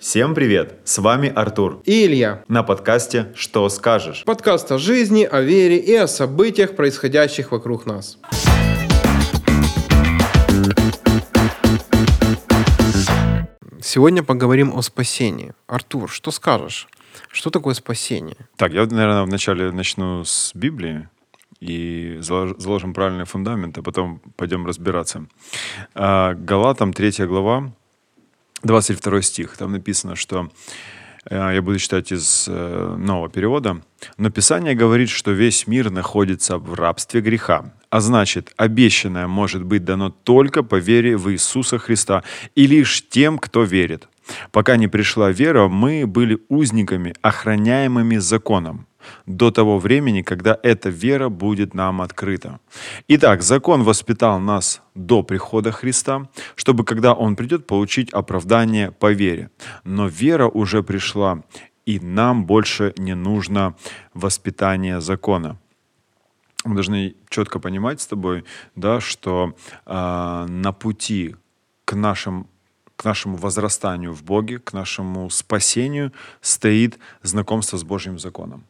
Всем привет! С вами Артур. И Илья. На подкасте «Что скажешь?». Подкаст о жизни, о вере и о событиях, происходящих вокруг нас. Сегодня поговорим о спасении. Артур, что скажешь? Что такое спасение? Так, я, наверное, вначале начну с Библии и заложим правильный фундамент, а потом пойдем разбираться. А, Галатам 3 глава, 22 стих. Там написано, что э, я буду читать из э, нового перевода. Но Писание говорит, что весь мир находится в рабстве греха. А значит, обещанное может быть дано только по вере в Иисуса Христа и лишь тем, кто верит. Пока не пришла вера, мы были узниками, охраняемыми законом до того времени, когда эта вера будет нам открыта. Итак, закон воспитал нас до прихода Христа, чтобы, когда Он придет, получить оправдание по вере. Но вера уже пришла, и нам больше не нужно воспитание закона. Мы должны четко понимать с тобой, да, что э, на пути к, нашим, к нашему возрастанию в Боге, к нашему спасению стоит знакомство с Божьим законом.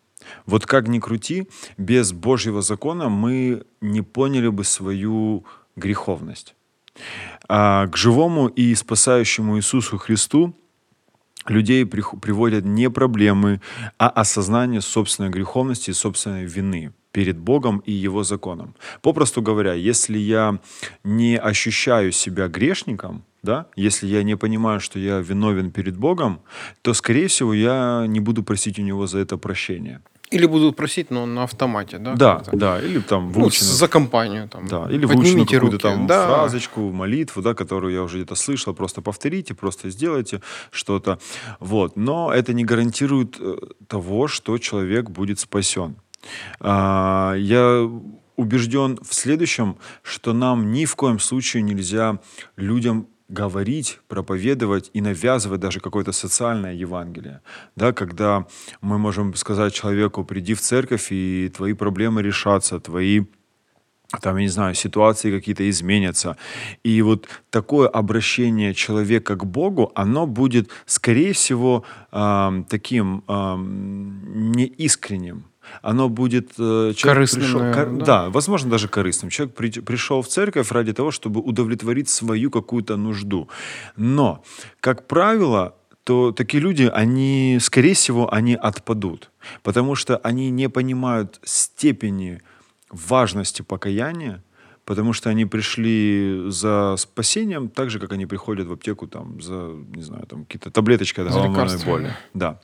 Вот как ни крути, без Божьего закона мы не поняли бы свою греховность. А к живому и спасающему Иисусу Христу людей приводят не проблемы, а осознание собственной греховности и собственной вины перед Богом и Его законом. Попросту говоря, если я не ощущаю себя грешником, да, если я не понимаю, что я виновен перед Богом, то, скорее всего, я не буду просить у Него за это прощения. Или будут просить, но на автомате, да? Да, да, или там выучено. Ну, за компанию там. Да, или выучено какую-то там да. фразочку, молитву, да, которую я уже где-то слышал, просто повторите, просто сделайте что-то. Вот. Но это не гарантирует э, того, что человек будет спасен. А, я убежден в следующем, что нам ни в коем случае нельзя людям говорить, проповедовать и навязывать даже какое-то социальное Евангелие. Да, когда мы можем сказать человеку, приди в церковь, и твои проблемы решатся, твои там, я не знаю, ситуации какие-то изменятся. И вот такое обращение человека к Богу, оно будет, скорее всего, э, таким э, неискренним оно будет... Э, корыстным, пришел, наверное, кор, да? да, возможно, даже корыстным. Человек при, пришел в церковь ради того, чтобы удовлетворить свою какую-то нужду. Но, как правило, то такие люди, они, скорее всего, они отпадут, потому что они не понимают степени важности покаяния, потому что они пришли за спасением, так же, как они приходят в аптеку там, за, не знаю, там, какие-то таблеточки от головной боли. Да.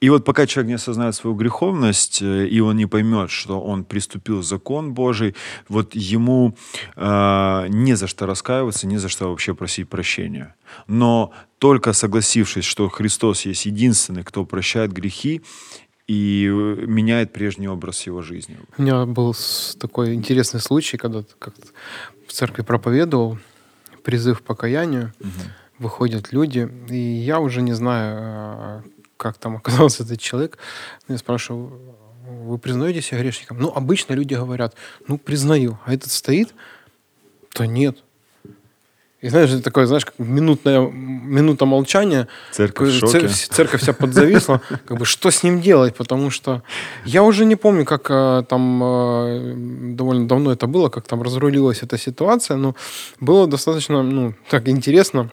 И вот пока человек не осознает свою греховность, э, и он не поймет, что он приступил закон Божий, вот ему э, не за что раскаиваться, не за что вообще просить прощения. Но только согласившись, что Христос есть единственный, кто прощает грехи, и э, меняет прежний образ его жизни. У меня был такой интересный случай, когда как в церкви проповедовал призыв к покаянию, угу. выходят люди, и я уже не знаю, а, как там оказался этот человек. Я спрашиваю, вы признаете себя грешником? Ну, обычно люди говорят, ну, признаю. А этот стоит, то нет. И знаешь, такое, знаешь, как минутная, минута молчания. Церковь в шоке. Церковь вся подзависла. Как бы, что с ним делать? Потому что я уже не помню, как э, там э, довольно давно это было, как там разрулилась эта ситуация, но было достаточно, ну, так интересно.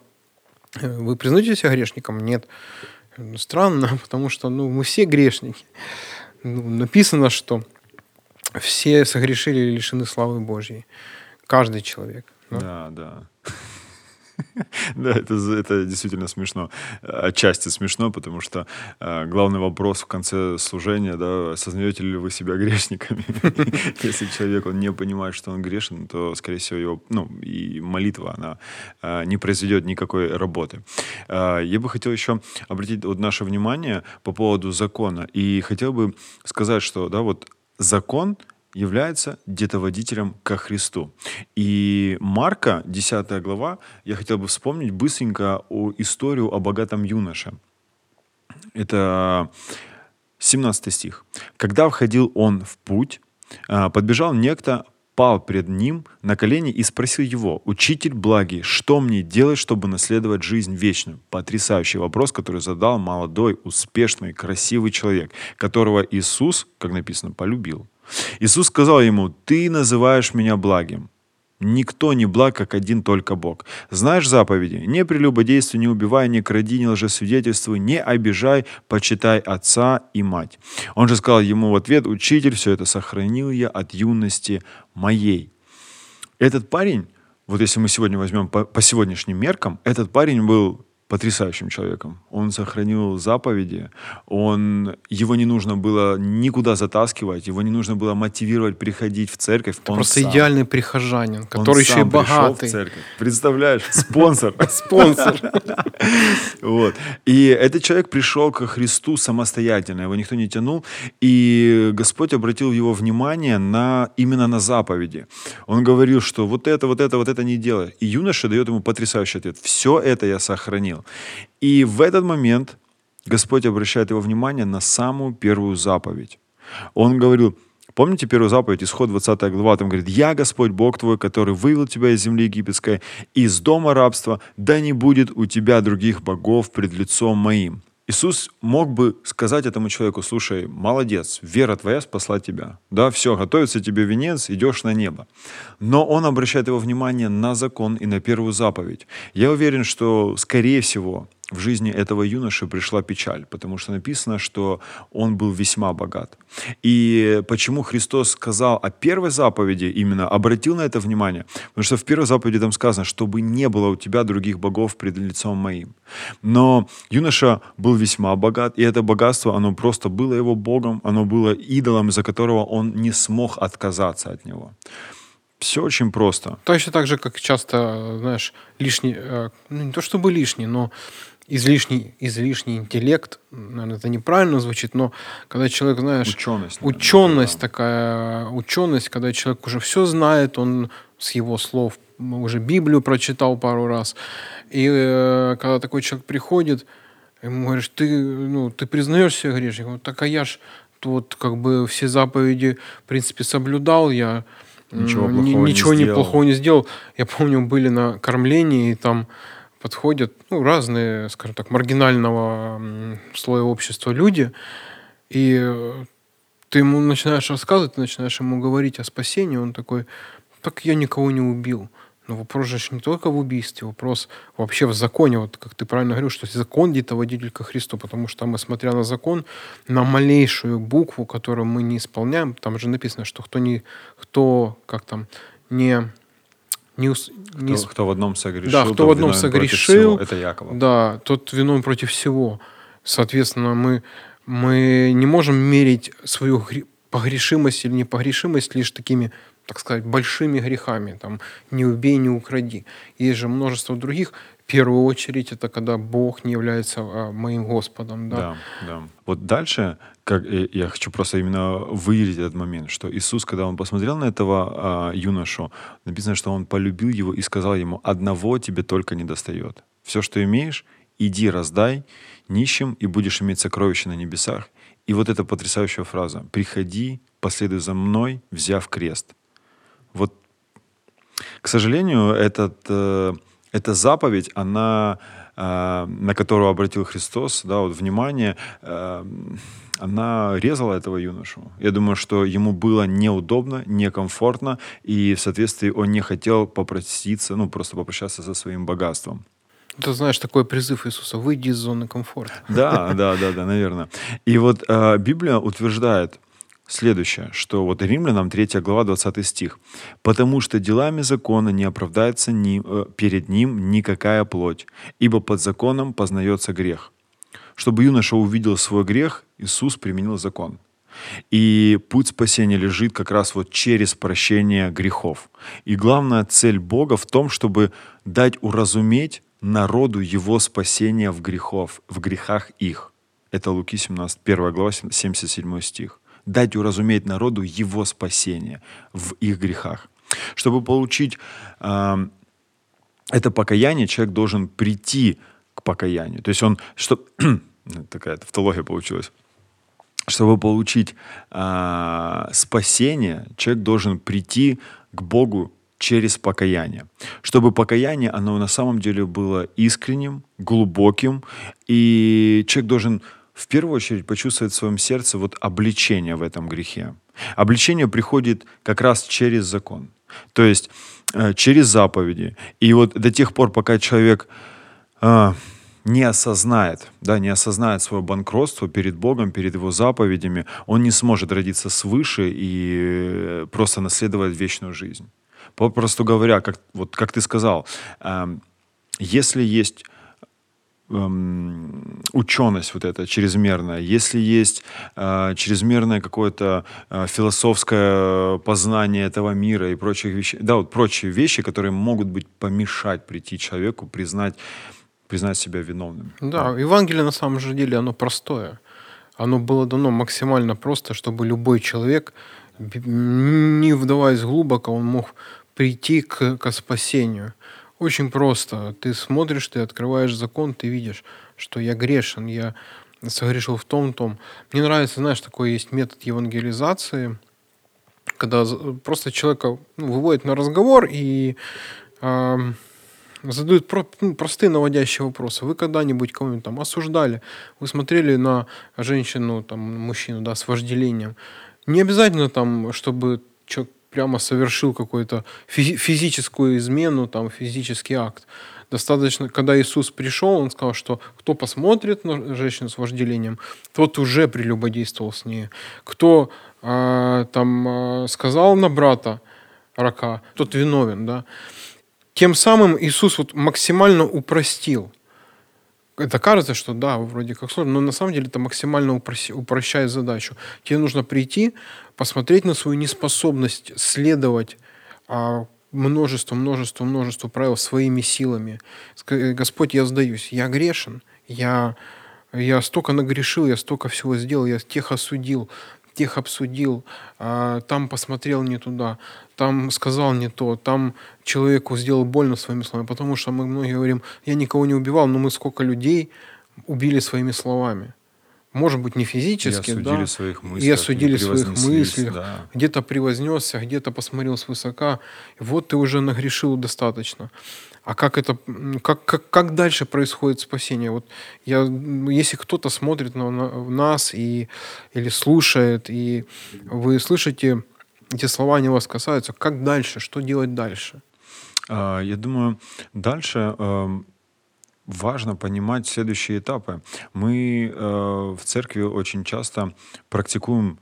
Вы признаете себя грешником? Нет. Странно, потому что, ну, мы все грешники. Ну, написано, что все согрешили и лишены славы Божьей. Каждый человек. Да, да. Да, это, это действительно смешно. Отчасти смешно, потому что э, главный вопрос в конце служения, да, осознаете ли вы себя грешниками? Если человек, он не понимает, что он грешен, то, скорее всего, его, ну, и молитва, она э, не произведет никакой работы. Э, я бы хотел еще обратить вот наше внимание по поводу закона. И хотел бы сказать, что, да, вот закон — является детоводителем ко Христу. И Марка, 10 глава, я хотел бы вспомнить быстренько о историю о богатом юноше. Это 17 стих. «Когда входил он в путь, а, подбежал некто, пал пред ним на колени и спросил его, «Учитель благий, что мне делать, чтобы наследовать жизнь вечную?» Потрясающий вопрос, который задал молодой, успешный, красивый человек, которого Иисус, как написано, полюбил. Иисус сказал ему, «Ты называешь меня благим, Никто не благ, как один только Бог. Знаешь заповеди? Не прелюбодействуй, не убивай, не кради, не лжесвидетельствуй, не обижай, почитай отца и мать. Он же сказал ему в ответ, учитель, все это сохранил я от юности моей. Этот парень, вот если мы сегодня возьмем по, по сегодняшним меркам, этот парень был потрясающим человеком. Он сохранил заповеди, он, его не нужно было никуда затаскивать, его не нужно было мотивировать приходить в церковь. Это он просто сам, идеальный прихожанин, который еще и богатый. в церковь. Представляешь, спонсор. Спонсор. Вот. И этот человек пришел к Христу самостоятельно, его никто не тянул, и Господь обратил его внимание на, именно на заповеди. Он говорил, что вот это, вот это, вот это не делай. И юноша дает ему потрясающий ответ. Все это я сохранил изменил. И в этот момент Господь обращает его внимание на самую первую заповедь. Он говорил, Помните первую заповедь, исход 20 глава, там говорит, «Я Господь Бог твой, который вывел тебя из земли египетской, из дома рабства, да не будет у тебя других богов пред лицом моим». Иисус мог бы сказать этому человеку, слушай, молодец, вера твоя спасла тебя. Да, все, готовится тебе венец, идешь на небо. Но он обращает его внимание на закон и на первую заповедь. Я уверен, что, скорее всего, в жизни этого юноши пришла печаль, потому что написано, что он был весьма богат. И почему Христос сказал о первой заповеди, именно обратил на это внимание? Потому что в первой заповеди там сказано, чтобы не было у тебя других богов пред лицом моим. Но юноша был весьма богат, и это богатство, оно просто было его богом, оно было идолом, из-за которого он не смог отказаться от него. Все очень просто. Точно так же, как часто, знаешь, лишний, э, ну не то чтобы лишний, но излишний, излишний интеллект, наверное, это неправильно звучит, но когда человек, знаешь... Ученость. Наверное, ученость да. такая, ученость, когда человек уже все знает, он с его слов уже Библию прочитал пару раз, и э, когда такой человек приходит, ему говоришь, ты, ну, ты признаешься грешником? Так а я ж вот как бы все заповеди, в принципе, соблюдал, я ничего плохого, ничего не, плохого не сделал. Я помню, были на кормлении, и там подходят ну, разные, скажем так, маргинального слоя общества люди, и э, ты ему начинаешь рассказывать, ты начинаешь ему говорить о спасении, он такой, так я никого не убил. Но вопрос же не только в убийстве, вопрос вообще в законе. Вот как ты правильно говорил, что закон где-то водитель ко Христу, потому что мы, смотря на закон, на малейшую букву, которую мы не исполняем, там же написано, что кто не, кто, как там, не не, не... Кто, кто в одном согрешил, да, кто в одном согрешил, это Якова. Да, тот вином против всего. Соответственно, мы, мы не можем мерить свою погрешимость или непогрешимость лишь такими, так сказать, большими грехами. Там, не убей, не укради. Есть же множество других в первую очередь это когда Бог не является а, моим Господом. Да? да, да. Вот дальше, как, я хочу просто именно выделить этот момент, что Иисус, когда он посмотрел на этого а, юношу, написано, что он полюбил его и сказал ему, одного тебе только не достает. Все, что имеешь, иди раздай нищим и будешь иметь сокровища на небесах. И вот эта потрясающая фраза «Приходи, последуй за мной, взяв крест». Вот, к сожалению, этот э, эта заповедь, она, э, на которую обратил Христос, да, вот внимание, э, она резала этого юношу. Я думаю, что ему было неудобно, некомфортно, и в соответствии он не хотел попроситься, ну, просто попрощаться со своим богатством. Ты знаешь, такой призыв Иисуса, выйди из зоны комфорта. Да, да, да, да, наверное. И вот э, Библия утверждает, Следующее, что вот Римлянам 3 глава 20 стих. «Потому что делами закона не оправдается ни, э, перед ним никакая плоть, ибо под законом познается грех». Чтобы юноша увидел свой грех, Иисус применил закон. И путь спасения лежит как раз вот через прощение грехов. И главная цель Бога в том, чтобы дать уразуметь народу его спасения в, грехов, в грехах их. Это Луки 17, 1 глава, 77 стих дать уразуметь народу его спасение в их грехах. Чтобы получить э, это покаяние, человек должен прийти к покаянию. То есть он, что такая тавтология получилась. Чтобы получить э, спасение, человек должен прийти к Богу через покаяние. Чтобы покаяние, оно на самом деле было искренним, глубоким, и человек должен в первую очередь почувствовать в своем сердце вот обличение в этом грехе. Обличение приходит как раз через закон, то есть э, через заповеди. И вот до тех пор, пока человек э, не осознает, да, не осознает свое банкротство перед Богом, перед Его заповедями, он не сможет родиться свыше и э, просто наследовать вечную жизнь. Попросту говоря, как, вот, как ты сказал, э, если есть эм, ученость вот эта чрезмерная, если есть э, чрезмерное какое-то э, философское познание этого мира и прочих вещей, да, вот прочие вещи, которые могут быть помешать прийти человеку, признать, признать себя виновным. Да, Евангелие на самом же деле, оно простое. Оно было дано максимально просто, чтобы любой человек, не вдаваясь глубоко, он мог прийти к, к спасению. Очень просто. Ты смотришь, ты открываешь закон, ты видишь, что я грешен, я согрешил в том, том. Мне нравится, знаешь, такой есть метод евангелизации, когда просто человека ну, выводят на разговор и э, задают про, ну, простые наводящие вопросы. Вы когда-нибудь кого-нибудь там осуждали? Вы смотрели на женщину, там, мужчину, да, с вожделением? Не обязательно там, чтобы человек прямо совершил какую-то физическую измену, там, физический акт. Достаточно, когда Иисус пришел, он сказал, что кто посмотрит на женщину с вожделением, тот уже прелюбодействовал с ней. Кто э, там э, сказал на брата рака, тот виновен, да. Тем самым Иисус вот максимально упростил это кажется, что да, вроде как сложно, но на самом деле это максимально упрощ... упрощает задачу. Тебе нужно прийти, посмотреть на свою неспособность следовать а, множество, множество, множество правил своими силами. Господь, я сдаюсь, я грешен, я, я столько нагрешил, я столько всего сделал, я тех осудил, тех обсудил, а, там посмотрел не туда, там сказал не то, там человеку сделал больно своими словами, потому что мы многие говорим, я никого не убивал, но мы сколько людей убили своими словами. Может быть, не физически, и осудили да, своих мыслях, и осудили своих мыслях, да. где-то превознесся, где-то посмотрел свысока, и вот ты уже нагрешил достаточно. А как это, как, как, как дальше происходит спасение? Вот я, если кто-то смотрит на, на нас и, или слушает, и вы слышите, эти слова не вас касаются, как дальше, что делать дальше? А, я думаю, дальше эм, важно понимать следующие этапы. Мы э, в церкви очень часто практикуем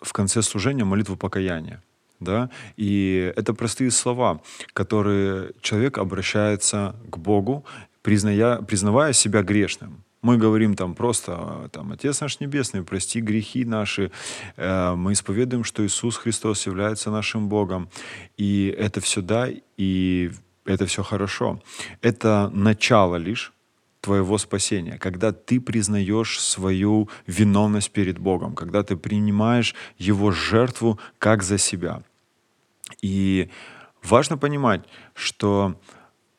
в конце служения молитву покаяния да, и это простые слова, которые человек обращается к Богу, призная, признавая себя грешным. Мы говорим там просто, там, Отец наш Небесный, прости грехи наши. Э, мы исповедуем, что Иисус Христос является нашим Богом. И это все да, и это все хорошо. Это начало лишь твоего спасения, когда ты признаешь свою виновность перед Богом, когда ты принимаешь Его жертву как за себя. И важно понимать, что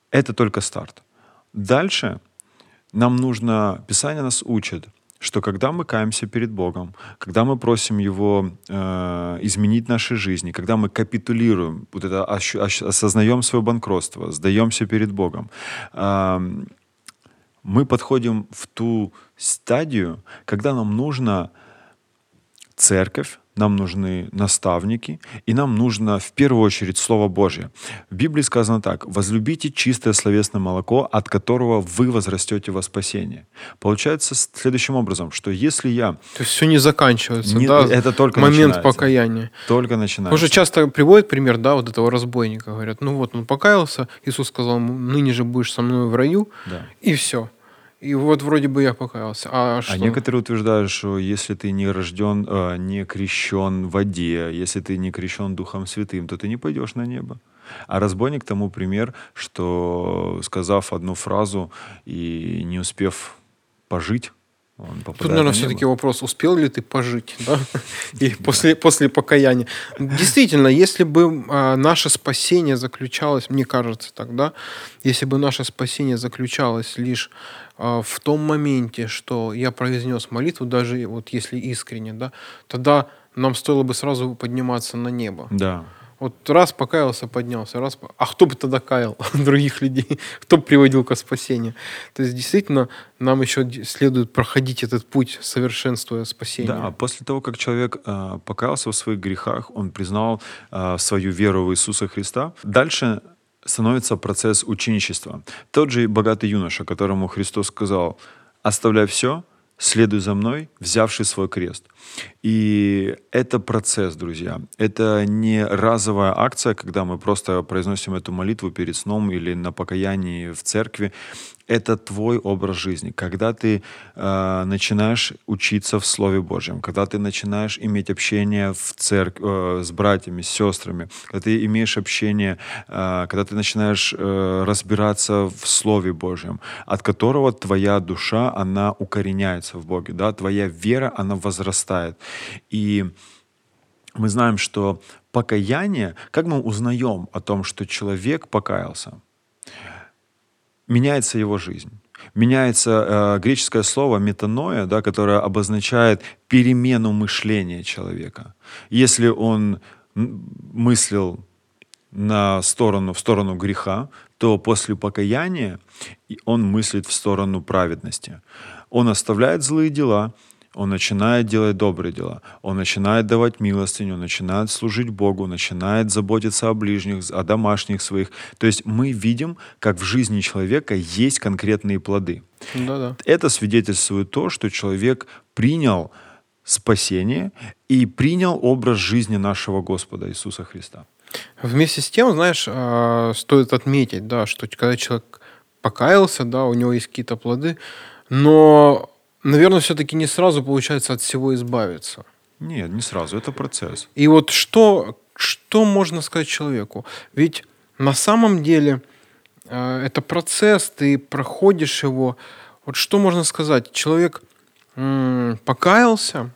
это только старт. Дальше нам нужно, Писание нас учит, что когда мы каемся перед Богом, когда мы просим Его э, изменить наши жизни, когда мы капитулируем, вот это осознаем свое банкротство, сдаемся перед Богом, э, мы подходим в ту стадию, когда нам нужно церковь, нам нужны наставники, и нам нужно в первую очередь Слово Божье. В Библии сказано так, «Возлюбите чистое словесное молоко, от которого вы возрастете во спасение». Получается следующим образом, что если я... То есть все не заканчивается, не, да? Это только Момент покаяния. Только начинается. Уже часто приводят пример, да, вот этого разбойника. Говорят, ну вот он покаялся, Иисус сказал ему, ныне же будешь со мной в раю, да. и все. И вот вроде бы я покаялся. А, а что? а некоторые утверждают, что если ты не рожден, э, не крещен в воде, если ты не крещен Духом Святым, то ты не пойдешь на небо. А разбойник тому пример, что сказав одну фразу и не успев пожить, он Тут, наверное, все-таки вопрос, успел ли ты пожить, да? И после, после покаяния. Действительно, если бы а, наше спасение заключалось, мне кажется тогда, если бы наше спасение заключалось лишь а, в том моменте, что я произнес молитву, даже вот если искренне, да, тогда нам стоило бы сразу подниматься на небо. Да. Вот раз покаялся, поднялся, раз... А кто бы тогда каял других людей? Кто бы приводил к спасению? То есть, действительно, нам еще следует проходить этот путь, совершенствуя спасение. Да, после того, как человек э, покаялся в своих грехах, он признал э, свою веру в Иисуса Христа, дальше становится процесс ученичества. Тот же богатый юноша, которому Христос сказал, оставляй все, следуй за мной, взявший свой крест. И это процесс, друзья. Это не разовая акция, когда мы просто произносим эту молитву перед сном или на покаянии в церкви это твой образ жизни. Когда ты э, начинаешь учиться в Слове Божьем, когда ты начинаешь иметь общение в церкви э, с братьями, с сестрами, когда ты имеешь общение, э, когда ты начинаешь э, разбираться в Слове Божьем, от которого твоя душа, она укореняется в Боге, да, твоя вера, она возрастает. И мы знаем, что покаяние, как мы узнаем о том, что человек покаялся? Меняется его жизнь. Меняется э, греческое слово метаноя, да, которое обозначает перемену мышления человека. Если он мыслил на сторону, в сторону греха, то после покаяния он мыслит в сторону праведности. Он оставляет злые дела, он начинает делать добрые дела, он начинает давать милостыню, он начинает служить Богу, начинает заботиться о ближних, о домашних своих. То есть мы видим, как в жизни человека есть конкретные плоды. Да-да. Это свидетельствует то, что человек принял спасение и принял образ жизни нашего Господа Иисуса Христа. Вместе с тем, знаешь, а, стоит отметить, да, что когда человек покаялся, да, у него есть какие-то плоды, но наверное, все-таки не сразу получается от всего избавиться. Нет, не сразу, это процесс. И вот что, что можно сказать человеку? Ведь на самом деле э, это процесс, ты проходишь его. Вот что можно сказать? Человек м- покаялся,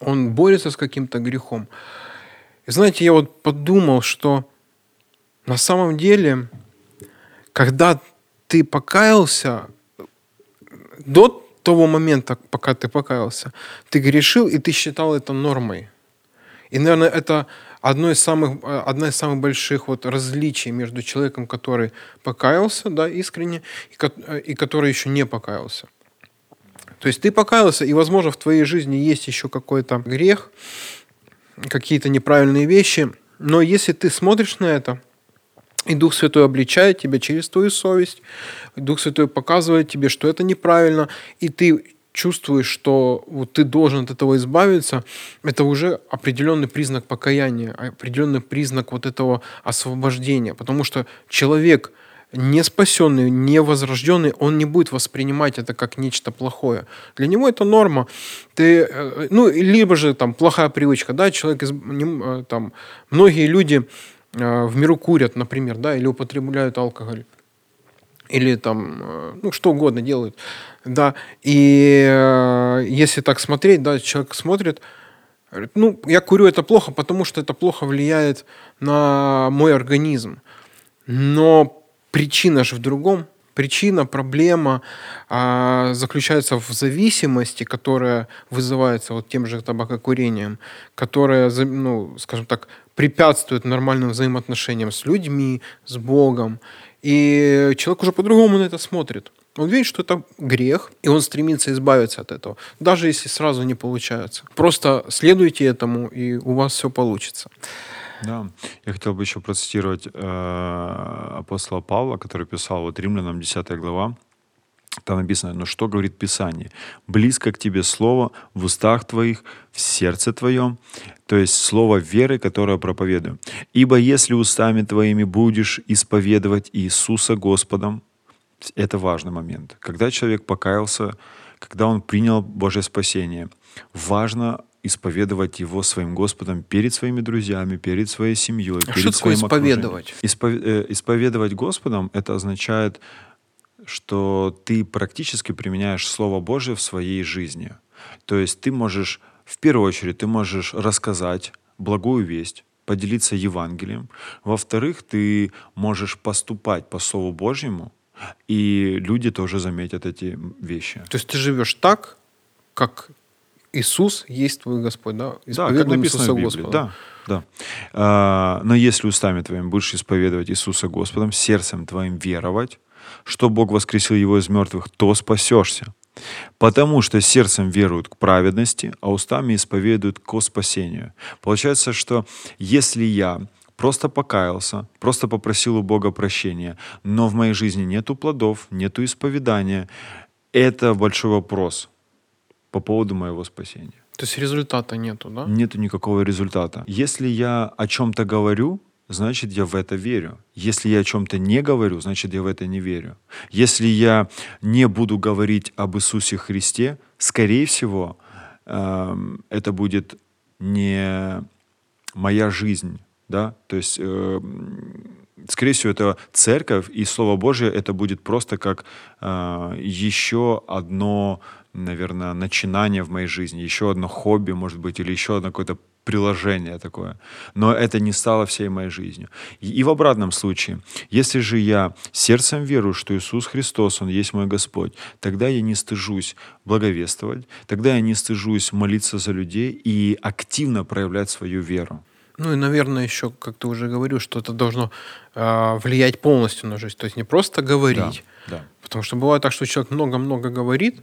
он борется с каким-то грехом. И знаете, я вот подумал, что на самом деле, когда ты покаялся, до того момента, пока ты покаялся, ты грешил, и ты считал это нормой. И, наверное, это одно из самых, одна из самых больших вот различий между человеком, который покаялся да, искренне, и, и который еще не покаялся. То есть ты покаялся, и, возможно, в твоей жизни есть еще какой-то грех, какие-то неправильные вещи, но если ты смотришь на это – и Дух Святой обличает тебя через твою совесть. Дух Святой показывает тебе, что это неправильно. И ты чувствуешь, что вот ты должен от этого избавиться, это уже определенный признак покаяния, определенный признак вот этого освобождения. Потому что человек не спасенный, не возрожденный, он не будет воспринимать это как нечто плохое. Для него это норма. Ты, э, ну, либо же там плохая привычка, да, человек, э, там, многие люди, Э, в миру курят, например, да, или употребляют алкоголь, или там, э, ну, что угодно делают, да, и э, если так смотреть, да, человек смотрит, ну, я курю, это плохо, потому что это плохо влияет на мой организм, но причина же в другом, причина, проблема а, заключается в зависимости, которая вызывается вот тем же табакокурением, которая, ну, скажем так, препятствует нормальным взаимоотношениям с людьми, с Богом. И человек уже по-другому на это смотрит. Он видит, что это грех, и он стремится избавиться от этого, даже если сразу не получается. Просто следуйте этому, и у вас все получится. Да, я хотел бы еще процитировать э, апостола Павла, который писал вот Римлянам 10 глава, там написано, но что говорит Писание? Близко к тебе слово в устах твоих, в сердце твоем, то есть слово веры, которое проповедую. Ибо если устами твоими будешь исповедовать Иисуса Господом, это важный момент. Когда человек покаялся, когда он принял Божье спасение, важно исповедовать его своим Господом перед своими друзьями, перед своей семьей, а перед что своим исповедовать? Испов... Э, исповедовать Господом это означает что ты практически применяешь Слово Божие в своей жизни. То есть ты можешь, в первую очередь, ты можешь рассказать благую весть, поделиться Евангелием. Во-вторых, ты можешь поступать по Слову Божьему, и люди тоже заметят эти вещи. То есть ты живешь так, как Иисус есть твой Господь, да? Да, как написано Иисуса в Библии, Господа. да. Да. А, но если устами твоими будешь исповедовать Иисуса Господом, сердцем твоим веровать, что Бог воскресил его из мертвых, то спасешься. Потому что сердцем веруют к праведности, а устами исповедуют к спасению. Получается, что если я просто покаялся, просто попросил у Бога прощения, но в моей жизни нету плодов, нету исповедания, это большой вопрос по поводу моего спасения. То есть результата нету, да? Нету никакого результата. Если я о чем-то говорю, значит, я в это верю. Если я о чем-то не говорю, значит, я в это не верю. Если я не буду говорить об Иисусе Христе, скорее всего, эм, это будет не моя жизнь, да, то есть, э, скорее всего, это церковь, и Слово Божье это будет просто как э, еще одно, наверное, начинание в моей жизни, еще одно хобби, может быть, или еще одно какое-то приложение такое. Но это не стало всей моей жизнью. И, и в обратном случае, если же я сердцем верую, что Иисус Христос, Он есть мой Господь, тогда я не стыжусь благовествовать, тогда я не стыжусь молиться за людей и активно проявлять свою веру. Ну и, наверное, еще, как ты уже говорил, что это должно э, влиять полностью на жизнь. То есть не просто говорить. Да, да. Потому что бывает так, что человек много-много говорит,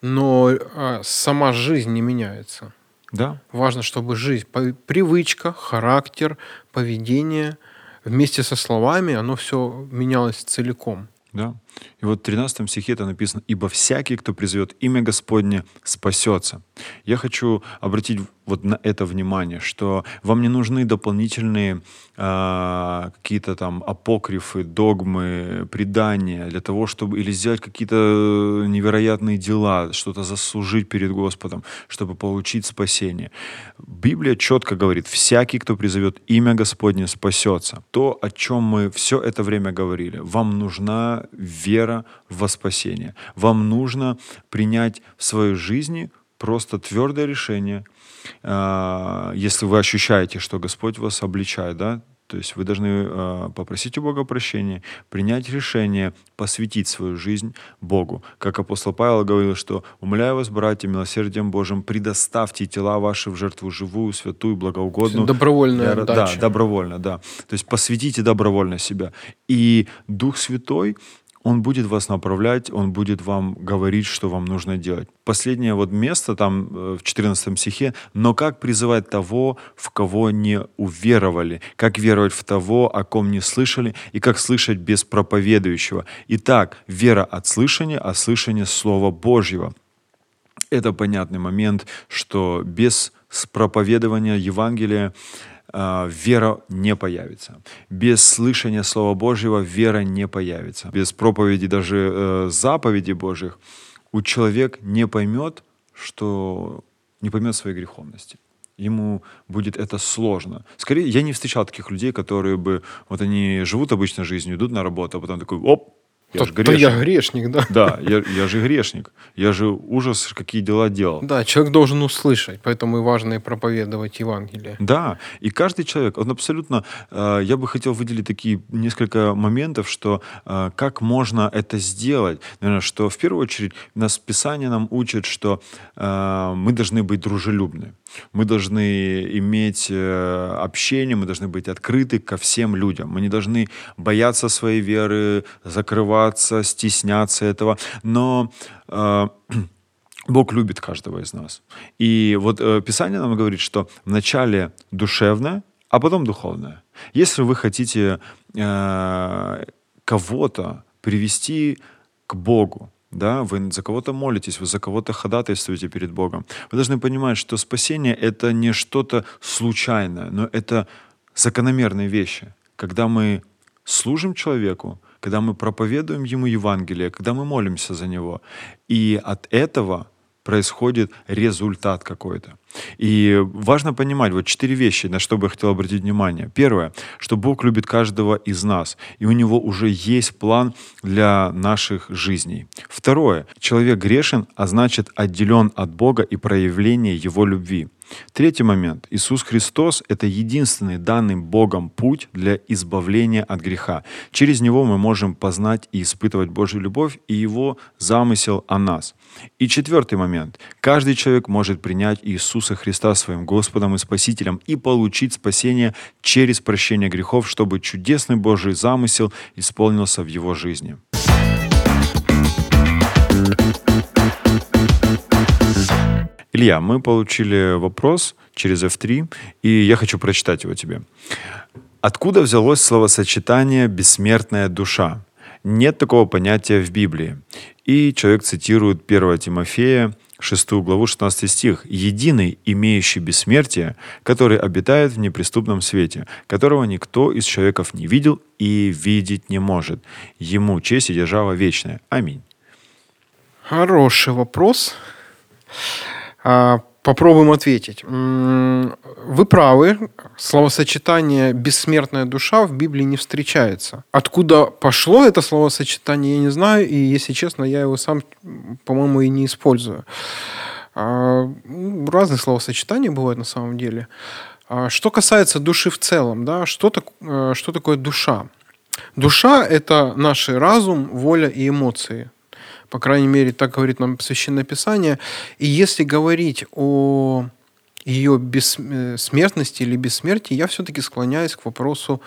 но э, сама жизнь не меняется. Да. Важно, чтобы жизнь, привычка, характер, поведение вместе со словами, оно все менялось целиком. Да. И вот в 13 стихе это написано, «Ибо всякий, кто призовет имя Господне, спасется». Я хочу обратить вот на это внимание, что вам не нужны дополнительные э, какие-то там апокрифы, догмы, предания для того, чтобы или сделать какие-то невероятные дела, что-то заслужить перед Господом, чтобы получить спасение. Библия четко говорит, всякий, кто призовет имя Господне, спасется. То, о чем мы все это время говорили, вам нужна вера во спасение. Вам нужно принять в своей жизни просто твердое решение, а, если вы ощущаете, что Господь вас обличает, да, то есть вы должны э, попросить у Бога прощения, принять решение посвятить свою жизнь Богу. Как апостол Павел говорил, что «Умоляю вас, братья, милосердием Божьим, предоставьте тела ваши в жертву живую, святую, благоугодную». Добровольная для, Да, добровольно, да. То есть посвятите добровольно себя. И Дух Святой, он будет вас направлять, Он будет вам говорить, что вам нужно делать. Последнее вот место там э, в 14 стихе, но как призывать того, в кого не уверовали, как веровать в того, о ком не слышали, и как слышать без проповедующего. Итак, вера от слышания, а слышание Слова Божьего. Это понятный момент, что без проповедования Евангелия вера не появится. Без слышания Слова Божьего вера не появится. Без проповеди даже э, заповедей Божьих у человек не поймет, что не поймет своей греховности. Ему будет это сложно. Скорее, я не встречал таких людей, которые бы, вот они живут обычной жизнью, идут на работу, а потом такой, оп, я то, же грешник. То я грешник, да. Да, я, я же грешник. Я же ужас, какие дела делал. Да, человек должен услышать, поэтому и важно и проповедовать Евангелие. Да, и каждый человек, он абсолютно... Э, я бы хотел выделить такие несколько моментов, что э, как можно это сделать. Наверное, что в первую очередь нас Писание нам учит, что э, мы должны быть дружелюбны. Мы должны иметь э, общение, мы должны быть открыты ко всем людям. Мы не должны бояться своей веры, закрываться, стесняться этого. Но э, Бог любит каждого из нас. И вот э, Писание нам говорит, что вначале душевное, а потом духовное. Если вы хотите э, кого-то привести к Богу, да, вы за кого-то молитесь, вы за кого-то ходатайствуете перед Богом. Вы должны понимать, что спасение — это не что-то случайное, но это закономерные вещи. Когда мы служим человеку, когда мы проповедуем ему Евангелие, когда мы молимся за него. И от этого происходит результат какой-то. И важно понимать вот четыре вещи, на что бы я хотел обратить внимание. Первое, что Бог любит каждого из нас, и у Него уже есть план для наших жизней. Второе, человек грешен, а значит отделен от Бога и проявление Его любви. Третий момент. Иисус Христос — это единственный данный Богом путь для избавления от греха. Через Него мы можем познать и испытывать Божью любовь и Его замысел о нас. И четвертый момент. Каждый человек может принять Иисуса Иисуса Христа своим Господом и Спасителем и получить спасение через прощение грехов, чтобы чудесный Божий замысел исполнился в его жизни. Илья, мы получили вопрос через F3, и я хочу прочитать его тебе. Откуда взялось словосочетание «бессмертная душа»? Нет такого понятия в Библии. И человек цитирует 1 Тимофея, 6 главу, 16 стих. «Единый, имеющий бессмертие, который обитает в неприступном свете, которого никто из человеков не видел и видеть не может. Ему честь и держава вечная. Аминь». Хороший вопрос. А, попробуем ответить. Вы правы, словосочетание «бессмертная душа» в Библии не встречается. Откуда пошло это словосочетание, я не знаю, и, если честно, я его сам, по-моему, и не использую. А, разные словосочетания бывают на самом деле. А, что касается души в целом, да, что, так, э, что такое душа? Душа – это наш разум, воля и эмоции. По крайней мере, так говорит нам Священное Писание. И если говорить о ее бессмертности или бессмертии, я все-таки склоняюсь к вопросу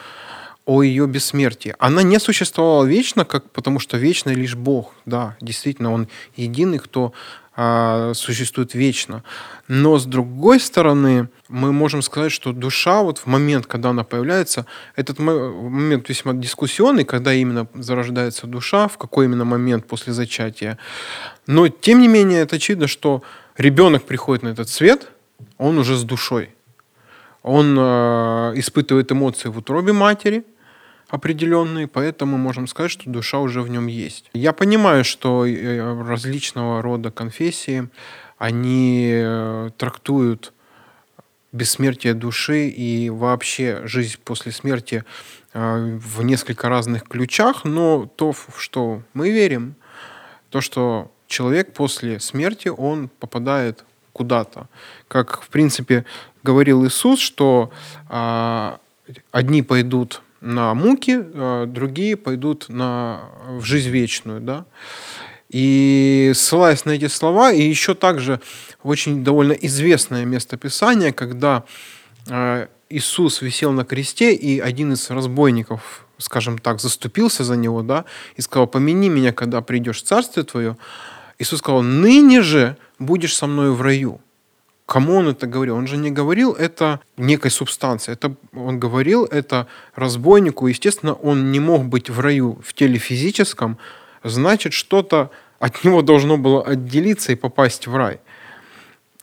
о ее бессмертии. Она не существовала вечно, как, потому что вечный лишь Бог. Да, действительно, Он единый, кто а, существует вечно. Но с другой стороны, мы можем сказать, что душа вот в момент, когда она появляется, этот момент весьма дискуссионный, когда именно зарождается душа, в какой именно момент после зачатия. Но тем не менее, это очевидно, что ребенок приходит на этот свет, он уже с душой. Он э, испытывает эмоции в утробе матери – определенные, поэтому можем сказать, что душа уже в нем есть. Я понимаю, что э, различного рода конфессии, они э, трактуют бессмертие души и вообще жизнь после смерти э, в несколько разных ключах, но то, в что мы верим, то, что человек после смерти, он попадает куда-то. Как, в принципе, говорил Иисус, что а, одни пойдут на муки, а другие пойдут на, в жизнь вечную. Да? И ссылаясь на эти слова, и еще также очень довольно известное местописание, когда а, Иисус висел на кресте, и один из разбойников, скажем так, заступился за него, да, и сказал, помяни меня, когда придешь в царствие твое. Иисус сказал, ныне же будешь со мной в раю. Кому он это говорил? Он же не говорил это некой субстанции. Это, он говорил это разбойнику. Естественно, он не мог быть в раю в теле физическом. Значит, что-то от него должно было отделиться и попасть в рай.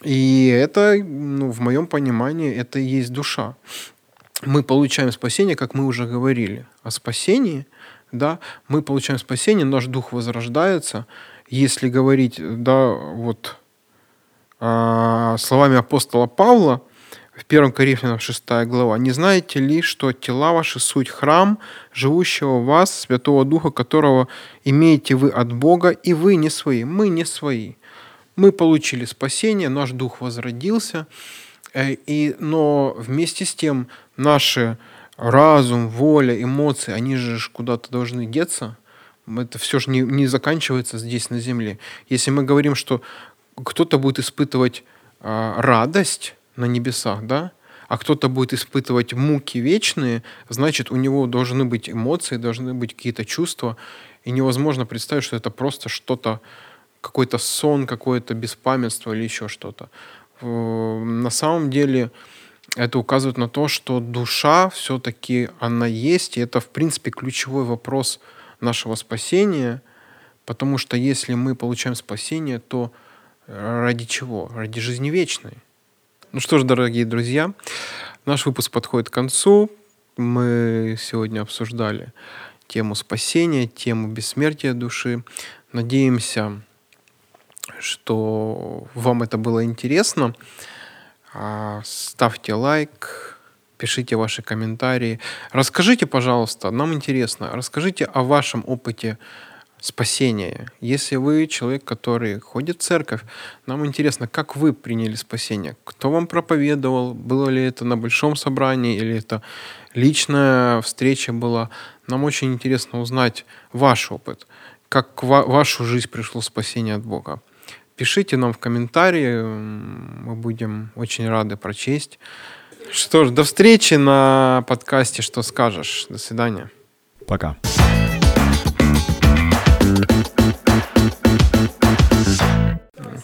И это, ну, в моем понимании, это и есть душа. Мы получаем спасение, как мы уже говорили о спасении, да, мы получаем спасение, наш дух возрождается. Если говорить, да, вот словами апостола Павла в 1 Коринфянам 6 глава, «Не знаете ли, что тела ваши суть храм, живущего в вас, Святого Духа, которого имеете вы от Бога, и вы не свои». Мы не свои. Мы получили спасение, наш Дух возродился, э, и, но вместе с тем наши разум, воля, эмоции, они же куда-то должны деться. Это все же не, не заканчивается здесь на земле. Если мы говорим, что кто-то будет испытывать э, радость на небесах, да, а кто-то будет испытывать муки вечные, значит, у него должны быть эмоции, должны быть какие-то чувства, и невозможно представить, что это просто что-то, какой-то сон, какое-то беспамятство или еще что-то. На самом деле это указывает на то, что душа все-таки она есть, и это, в принципе, ключевой вопрос нашего спасения, потому что если мы получаем спасение, то Ради чего? Ради жизни вечной. Ну что ж, дорогие друзья, наш выпуск подходит к концу. Мы сегодня обсуждали тему спасения, тему бессмертия души. Надеемся, что вам это было интересно. А, ставьте лайк, пишите ваши комментарии. Расскажите, пожалуйста, нам интересно, расскажите о вашем опыте спасение. Если вы человек, который ходит в церковь, нам интересно, как вы приняли спасение. Кто вам проповедовал? Было ли это на большом собрании или это личная встреча была? Нам очень интересно узнать ваш опыт. Как в вашу жизнь пришло спасение от Бога. Пишите нам в комментарии, мы будем очень рады прочесть. Что ж, до встречи на подкасте «Что скажешь?». До свидания. Пока.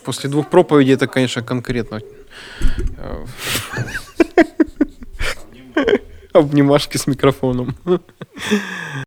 После двух проповедей это, конечно, конкретно э, обнимашки с микрофоном.